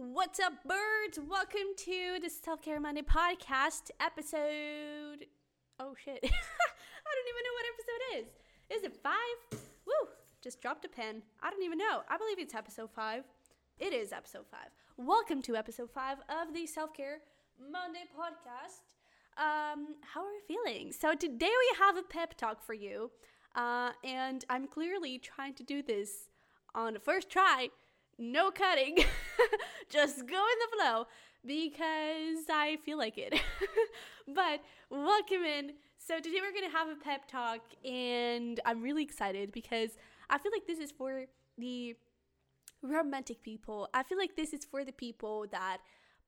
What's up, birds? Welcome to the Self Care Monday podcast episode. Oh shit. I don't even know what episode is. Is it five? Woo! Just dropped a pen. I don't even know. I believe it's episode five. It is episode five. Welcome to episode five of the Self Care Monday podcast. Um, how are you feeling? So today we have a pep talk for you, uh, and I'm clearly trying to do this on the first try no cutting, just go in the flow because I feel like it. but welcome in. So today we're gonna have a pep talk, and I'm really excited because I feel like this is for the romantic people. I feel like this is for the people that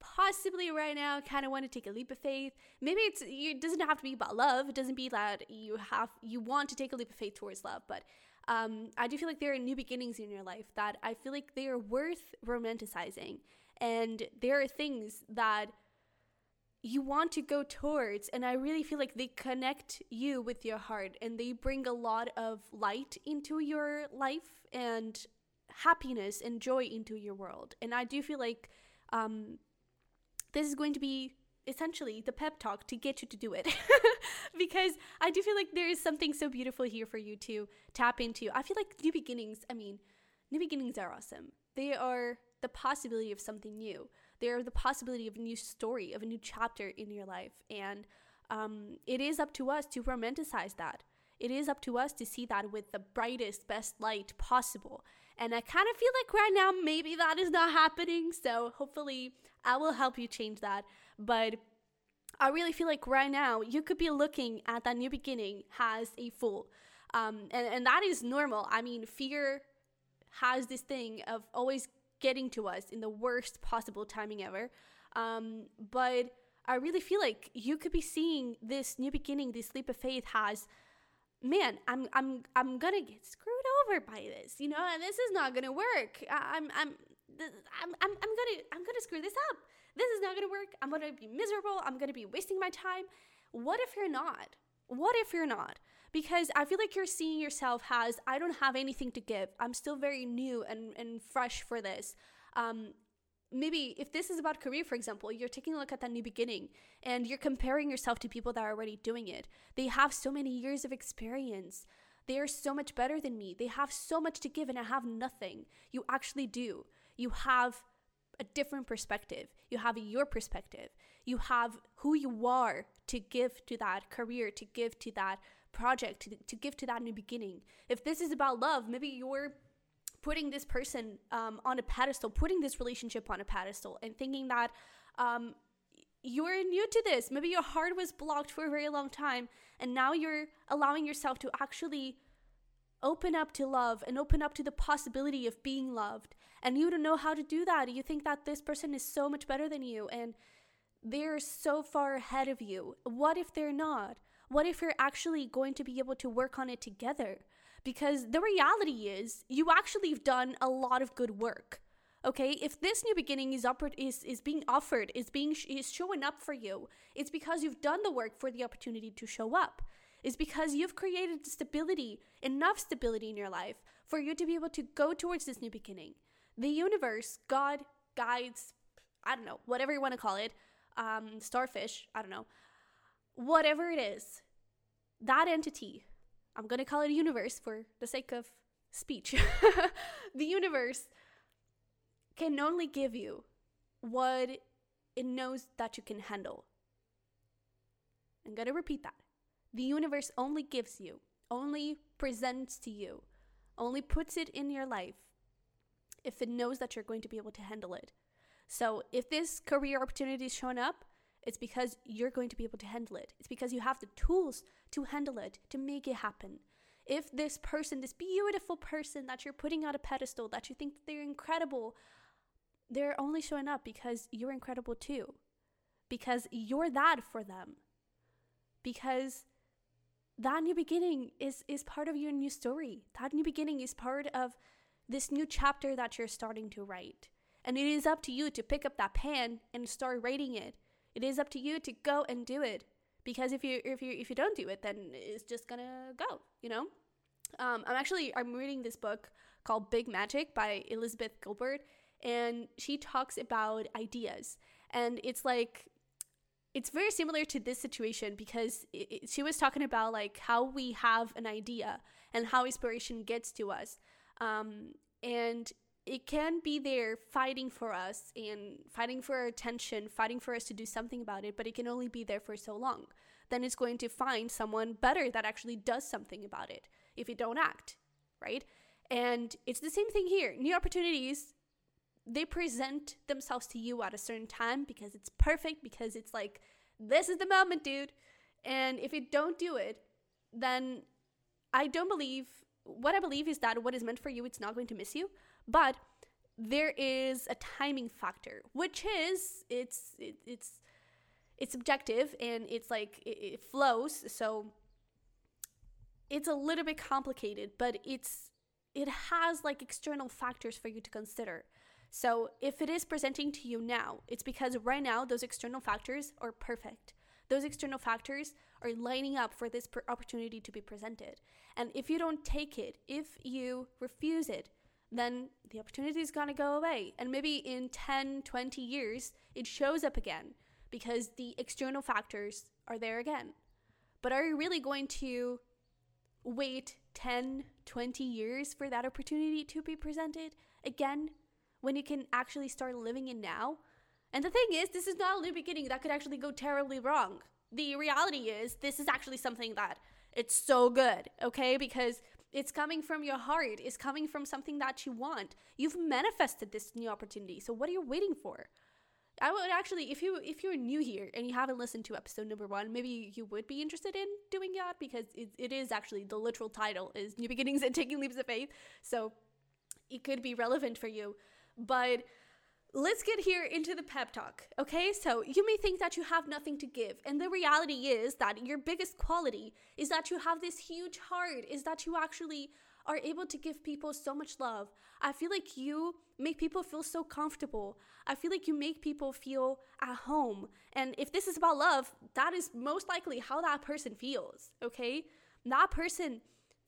possibly right now kind of want to take a leap of faith. Maybe it's it doesn't have to be about love. It doesn't be that you have you want to take a leap of faith towards love, but um, I do feel like there are new beginnings in your life that I feel like they are worth romanticizing. And there are things that you want to go towards. And I really feel like they connect you with your heart and they bring a lot of light into your life and happiness and joy into your world. And I do feel like um, this is going to be essentially the pep talk to get you to do it. Because i do feel like there is something so beautiful here for you to tap into. I feel like new beginnings i mean new beginnings are awesome. They are the possibility of something new. They are the possibility of a new story of a new chapter in your life. And um, it is up to us to romanticize that. It is up to us to see that with the brightest best light possible. And i kind of feel like right now maybe that is not happening. So hopefully i will help you change that but I really feel like right now you could be looking at that new beginning as a fool. Um, and, and that is normal. I mean, fear has this thing of always getting to us in the worst possible timing ever. Um, but I really feel like you could be seeing this new beginning, this leap of faith has, man, I'm I'm I'm gonna get screwed over by this, you know, and this is not gonna work. I'm I'm I'm I'm gonna I'm gonna screw this up this is not going to work. I'm going to be miserable. I'm going to be wasting my time. What if you're not? What if you're not? Because I feel like you're seeing yourself as I don't have anything to give. I'm still very new and, and fresh for this. Um, maybe if this is about career, for example, you're taking a look at that new beginning and you're comparing yourself to people that are already doing it. They have so many years of experience. They are so much better than me. They have so much to give, and I have nothing. You actually do. You have a different perspective. You have your perspective. You have who you are to give to that career, to give to that project, to, to give to that new beginning. If this is about love, maybe you're putting this person um, on a pedestal, putting this relationship on a pedestal, and thinking that um, you're new to this. Maybe your heart was blocked for a very long time, and now you're allowing yourself to actually open up to love and open up to the possibility of being loved. And you don't know how to do that. You think that this person is so much better than you and they're so far ahead of you. What if they're not? What if you're actually going to be able to work on it together? Because the reality is, you actually have done a lot of good work. Okay, if this new beginning is upward is is being offered, is being is showing up for you, it's because you've done the work for the opportunity to show up is because you've created stability, enough stability in your life for you to be able to go towards this new beginning. The universe, God, guides, I don't know, whatever you want to call it, um, starfish, I don't know, whatever it is, that entity, I'm going to call it universe for the sake of speech. the universe can only give you what it knows that you can handle. I'm going to repeat that. The universe only gives you, only presents to you, only puts it in your life if it knows that you're going to be able to handle it. So if this career opportunity is showing up, it's because you're going to be able to handle it. It's because you have the tools to handle it, to make it happen. If this person, this beautiful person that you're putting on a pedestal, that you think they're incredible, they're only showing up because you're incredible too. Because you're that for them. Because that new beginning is is part of your new story. That new beginning is part of this new chapter that you're starting to write. And it is up to you to pick up that pen and start writing it. It is up to you to go and do it. Because if you if you if you don't do it, then it's just gonna go, you know? Um, I'm actually I'm reading this book called Big Magic by Elizabeth Gilbert, and she talks about ideas. And it's like, it's very similar to this situation because it, it, she was talking about like how we have an idea and how inspiration gets to us. Um, and it can be there fighting for us and fighting for our attention, fighting for us to do something about it, but it can only be there for so long. Then it's going to find someone better that actually does something about it if you don't act, right? And it's the same thing here. New opportunities, they present themselves to you at a certain time because it's perfect, because it's like, this is the moment, dude. And if you don't do it, then I don't believe, what I believe is that what is meant for you, it's not going to miss you. But there is a timing factor, which is, it's, it, it's, it's subjective and it's like, it, it flows. So it's a little bit complicated, but it's, it has like external factors for you to consider. So if it is presenting to you now, it's because right now those external factors are perfect. Those external factors are lining up for this opportunity to be presented. And if you don't take it, if you refuse it, then the opportunity is going to go away. And maybe in 10, 20 years, it shows up again because the external factors are there again. But are you really going to wait 10, 20 years for that opportunity to be presented again when you can actually start living in now? And the thing is, this is not a new beginning that could actually go terribly wrong. The reality is, this is actually something that it's so good, okay? Because it's coming from your heart, it's coming from something that you want. You've manifested this new opportunity. So what are you waiting for? I would actually, if you if you're new here and you haven't listened to episode number one, maybe you would be interested in doing that because it, it is actually the literal title is New Beginnings and Taking Leaps of Faith. So it could be relevant for you. But let's get here into the pep talk. Okay, so you may think that you have nothing to give, and the reality is that your biggest quality is that you have this huge heart, is that you actually are able to give people so much love. I feel like you make people feel so comfortable. I feel like you make people feel at home. And if this is about love, that is most likely how that person feels, okay? That person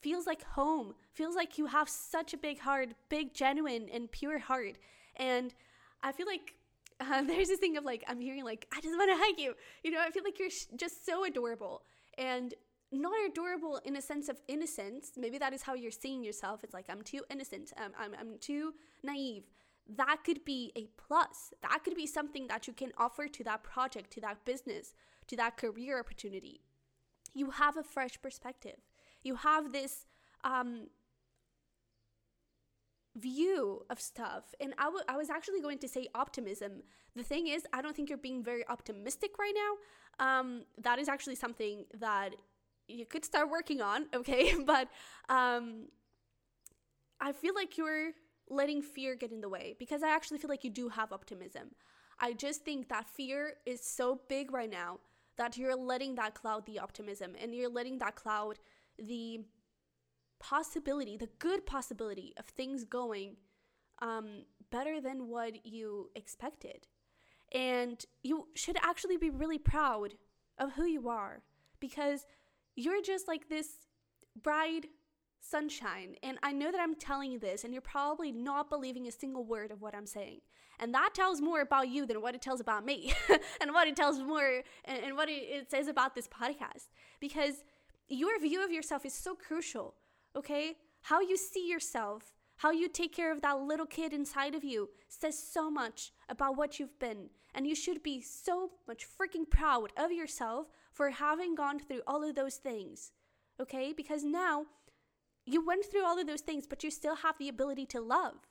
feels like home, feels like you have such a big heart, big, genuine, and pure heart. And I feel like uh, there's this thing of like, I'm hearing like, I just want to hug you. You know, I feel like you're sh- just so adorable. And not adorable in a sense of innocence. Maybe that is how you're seeing yourself. It's like, I'm too innocent, I'm, I'm, I'm too naive. That could be a plus. That could be something that you can offer to that project, to that business, to that career opportunity. You have a fresh perspective. You have this um, view of stuff. And I, w- I was actually going to say optimism. The thing is, I don't think you're being very optimistic right now. Um, that is actually something that you could start working on, okay? but um, I feel like you're letting fear get in the way because I actually feel like you do have optimism. I just think that fear is so big right now that you're letting that cloud the optimism and you're letting that cloud the possibility, the good possibility of things going um, better than what you expected. And you should actually be really proud of who you are because you're just like this bride sunshine. And I know that I'm telling you this, and you're probably not believing a single word of what I'm saying. And that tells more about you than what it tells about me, and what it tells more, and, and what it, it says about this podcast. Because your view of yourself is so crucial, okay? How you see yourself, how you take care of that little kid inside of you says so much about what you've been. And you should be so much freaking proud of yourself for having gone through all of those things. Okay? Because now you went through all of those things, but you still have the ability to love.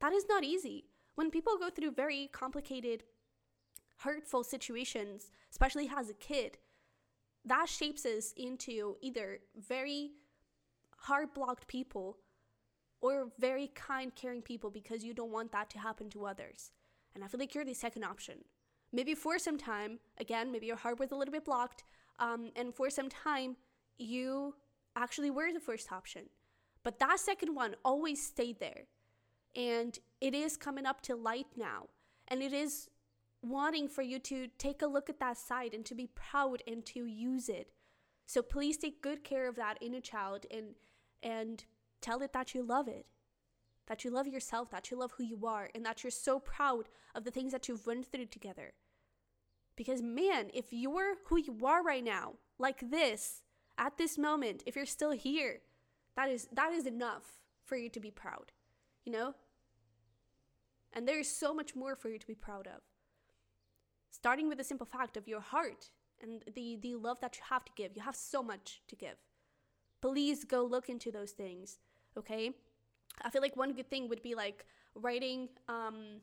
That is not easy. When people go through very complicated, hurtful situations, especially as a kid, that shapes us into either very hard blocked people or very kind, caring people because you don't want that to happen to others. And I feel like you're the second option maybe for some time, again, maybe your heart was a little bit blocked, um, and for some time, you actually were the first option. But that second one always stayed there. And it is coming up to light now. And it is wanting for you to take a look at that side and to be proud and to use it. So please take good care of that inner child and and tell it that you love it. that you love yourself, that you love who you are, and that you're so proud of the things that you've run through together. Because, man, if you're who you are right now, like this, at this moment, if you're still here, that is that is enough for you to be proud. You know? And there is so much more for you to be proud of. Starting with the simple fact of your heart and the, the love that you have to give. You have so much to give. Please go look into those things, okay? I feel like one good thing would be like writing, um,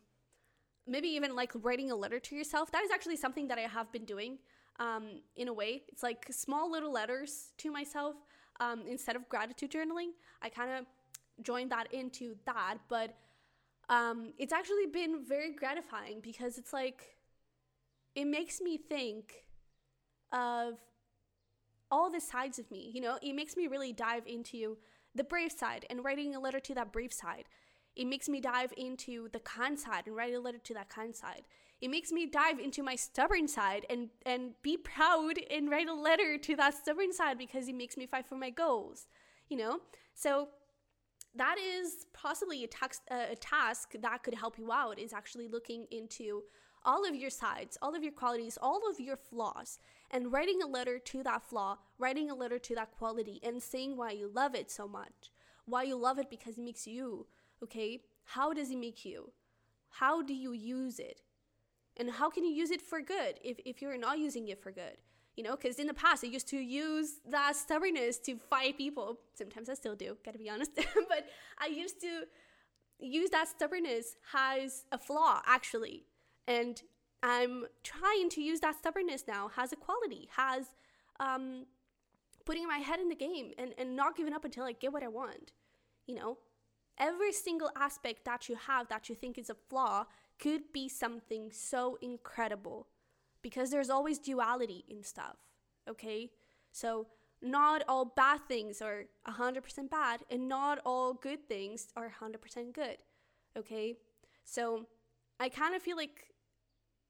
maybe even like writing a letter to yourself. That is actually something that I have been doing um, in a way. It's like small little letters to myself um, instead of gratitude journaling. I kind of joined that into that, but um, it's actually been very gratifying because it's like, it makes me think of all the sides of me. You know, it makes me really dive into the brave side and writing a letter to that brave side. It makes me dive into the kind side and write a letter to that kind side. It makes me dive into my stubborn side and and be proud and write a letter to that stubborn side because it makes me fight for my goals. You know, so that is possibly a, tax, uh, a task that could help you out. Is actually looking into all of your sides, all of your qualities, all of your flaws, and writing a letter to that flaw, writing a letter to that quality, and saying why you love it so much. Why you love it because it makes you, okay? How does it make you? How do you use it? And how can you use it for good if, if you're not using it for good? You know, because in the past I used to use that stubbornness to fight people. Sometimes I still do, gotta be honest. but I used to use that stubbornness as a flaw, actually. And I'm trying to use that stubbornness now has a quality, has um, putting my head in the game and, and not giving up until I get what I want. You know, every single aspect that you have that you think is a flaw could be something so incredible because there's always duality in stuff, okay? So, not all bad things are 100% bad, and not all good things are 100% good, okay? So, I kind of feel like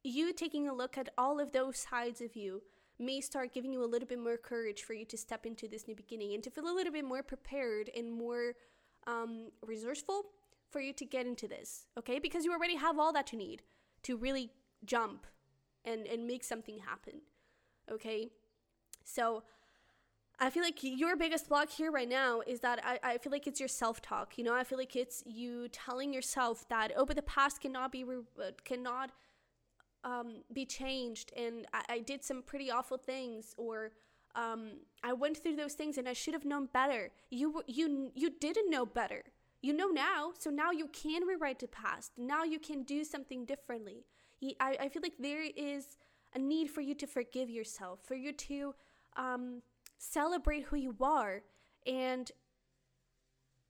you taking a look at all of those sides of you may start giving you a little bit more courage for you to step into this new beginning and to feel a little bit more prepared and more um, resourceful for you to get into this, okay? Because you already have all that you need to really jump and, and make something happen, okay? So, I feel like your biggest block here right now is that I, I feel like it's your self talk. You know, I feel like it's you telling yourself that, oh, but the past cannot be, re- uh, cannot um, be changed and I, I, did some pretty awful things or um, I went through those things and I should have known better. You you you didn't know better. You know now, so now you can rewrite the past. Now you can do something differently. I, I feel like there is a need for you to forgive yourself, for you to um, celebrate who you are, and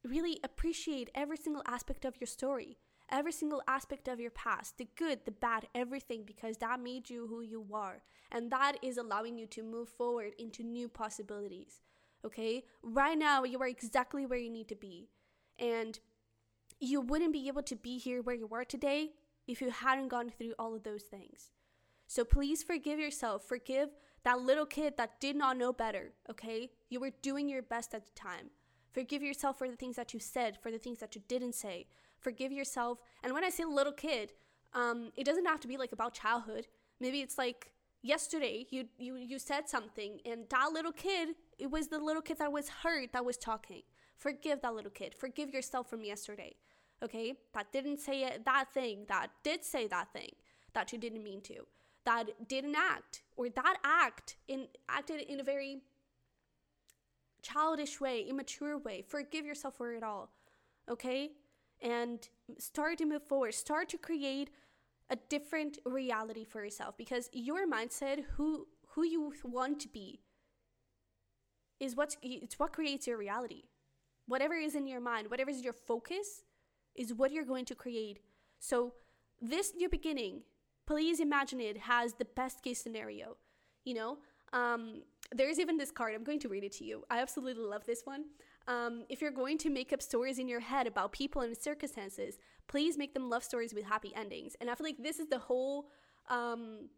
really appreciate every single aspect of your story every single aspect of your past the good, the bad, everything because that made you who you are. And that is allowing you to move forward into new possibilities. Okay? Right now, you are exactly where you need to be. And you wouldn't be able to be here where you are today if you hadn't gone through all of those things. So please forgive yourself. Forgive that little kid that did not know better, okay? You were doing your best at the time. Forgive yourself for the things that you said, for the things that you didn't say, forgive yourself. And when I say little kid, um, it doesn't have to be like about childhood. Maybe it's like yesterday you you you said something and that little kid it was the little kid that was hurt that was talking. Forgive that little kid. Forgive yourself from yesterday okay? That didn't say it, that thing that did say that thing that you didn't mean to that didn't act or that act in acted in a very childish way immature way. Forgive yourself for it all okay and start to move forward. Start to create a different reality for yourself because your mindset who who you want to be is what's it's what creates your reality. Whatever is in your mind whatever is your focus is what you're going to create. So this new beginning please imagine it has the best case scenario you know? Um, there's even this card. I'm going to read it to you. I absolutely love this one um, if you're going to make up stories in your head about people and circumstances, please make them love stories with happy endings. And I feel like this is the whole, um,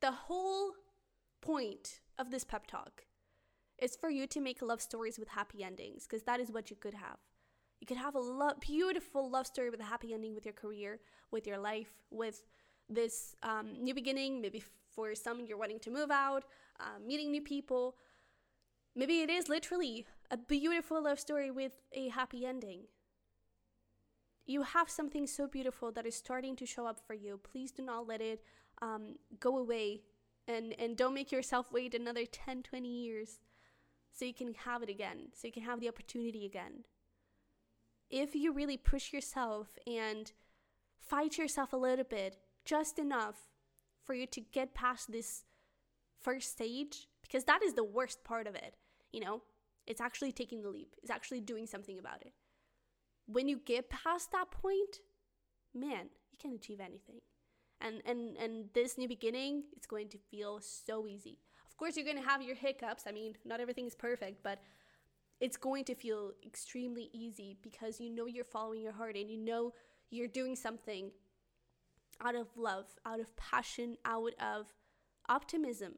the whole point of this pep talk is for you to make love stories with happy endings because that is what you could have. You could have a lo- beautiful love story with a happy ending with your career, with your life, with this um, new beginning. Maybe for some, you're wanting to move out, uh, meeting new people. Maybe it is literally a beautiful love story with a happy ending. You have something so beautiful that is starting to show up for you. Please do not let it um, go away and, and don't make yourself wait another 10, 20 years so you can have it again, so you can have the opportunity again. If you really push yourself and fight yourself a little bit, just enough for you to get past this first stage, because that is the worst part of it, you know? It's actually taking the leap, it's actually doing something about it. When you get past that point, man, you can achieve anything. And and and this new beginning, it's going to feel so easy of course, you're going to have your hiccups. I mean, not everything is perfect, but it's going to feel extremely easy because you know you're following your heart and you know you're doing something out of love, out of passion, out of optimism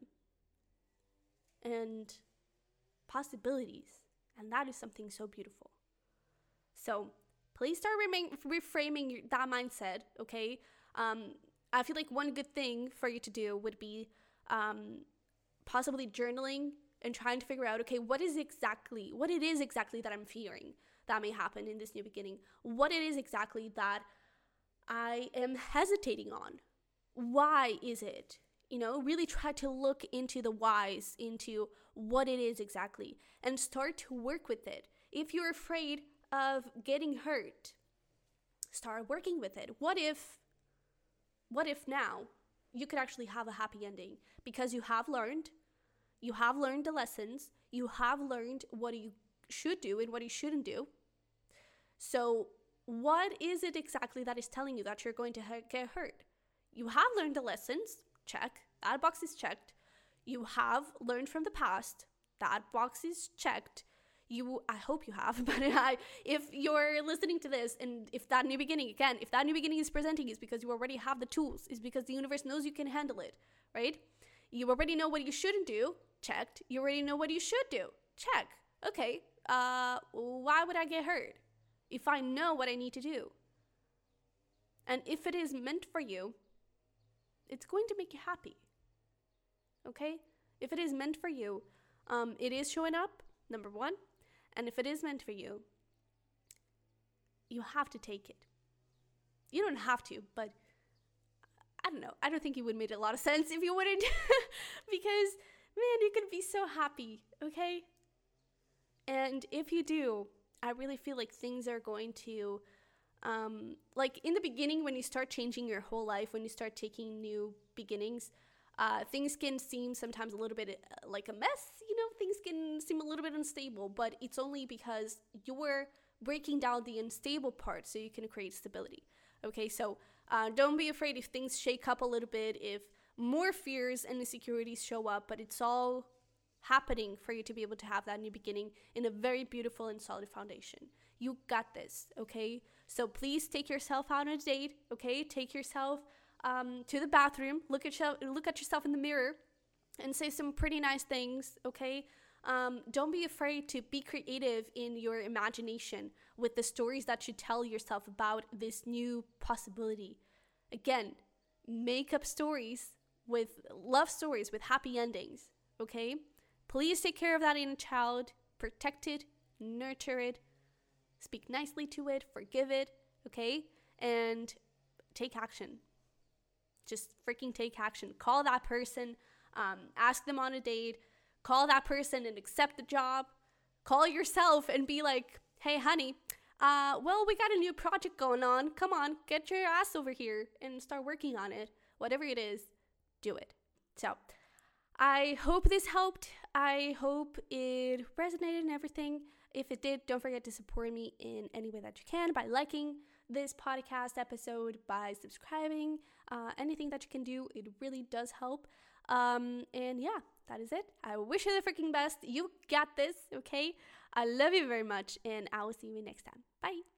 and possibilities. And that is something so beautiful. So please start reframing that mindset, okay? Um, I feel like one good thing for you to do would be um, possibly journaling and trying to figure out okay what is exactly what it is exactly that i'm fearing that may happen in this new beginning what it is exactly that i am hesitating on why is it you know really try to look into the whys into what it is exactly and start to work with it if you're afraid of getting hurt start working with it what if what if now you could actually have a happy ending because you have learned, you have learned the lessons, you have learned what you should do and what you shouldn't do. So, what is it exactly that is telling you that you're going to get hurt? You have learned the lessons, check. That box is checked. You have learned from the past, that box is checked. You i hope you have but I, if you're listening to this and if that new beginning again if that new beginning is presenting is because you already have the tools is because the universe knows you can handle it right? You already know what you shouldn't do checked. You already know what you should do check. Okay uh why would i get hurt? If i know what i need to do. And if it is meant for you it's going to make you happy okay if it is meant for you um, it is showing up number one and if it is meant for you, you have to take it. You don't have to, but I don't know. I don't think it would make a lot of sense if you wouldn't. because, man, you could be so happy, okay? And if you do, I really feel like things are going to, um, like in the beginning, when you start changing your whole life, when you start taking new beginnings, uh, things can seem sometimes a little bit uh, like a mess, you know, things can seem a little bit unstable, but it's only because you're breaking down the unstable part so you can create stability. Okay, so uh, don't be afraid if things shake up a little bit, if more fears and insecurities show up, but it's all happening for you to be able to have that new beginning in a very beautiful and solid foundation. You got this, okay? So please take yourself out on a date, okay? Take yourself um, to the bathroom, look at, you- look at yourself in the mirror, and say some pretty nice things, okay? Um, don't be afraid to be creative in your imagination with the stories that you tell yourself about this new possibility. Again, make up stories with love stories with happy endings, okay? Please take care of that inner child, protect it, nurture it, speak nicely to it, forgive it, okay? And take action. Just freaking take action. Call that person, um, ask them on a date, call that person and accept the job. Call yourself and be like, hey, honey, uh, well, we got a new project going on. Come on, get your ass over here and start working on it. Whatever it is, do it. So, I hope this helped. I hope it resonated and everything. If it did, don't forget to support me in any way that you can by liking this podcast episode, by subscribing, uh, anything that you can do, it really does help. Um, and yeah, that is it. I wish you the freaking best. You got this, okay? I love you very much, and I will see you next time. Bye.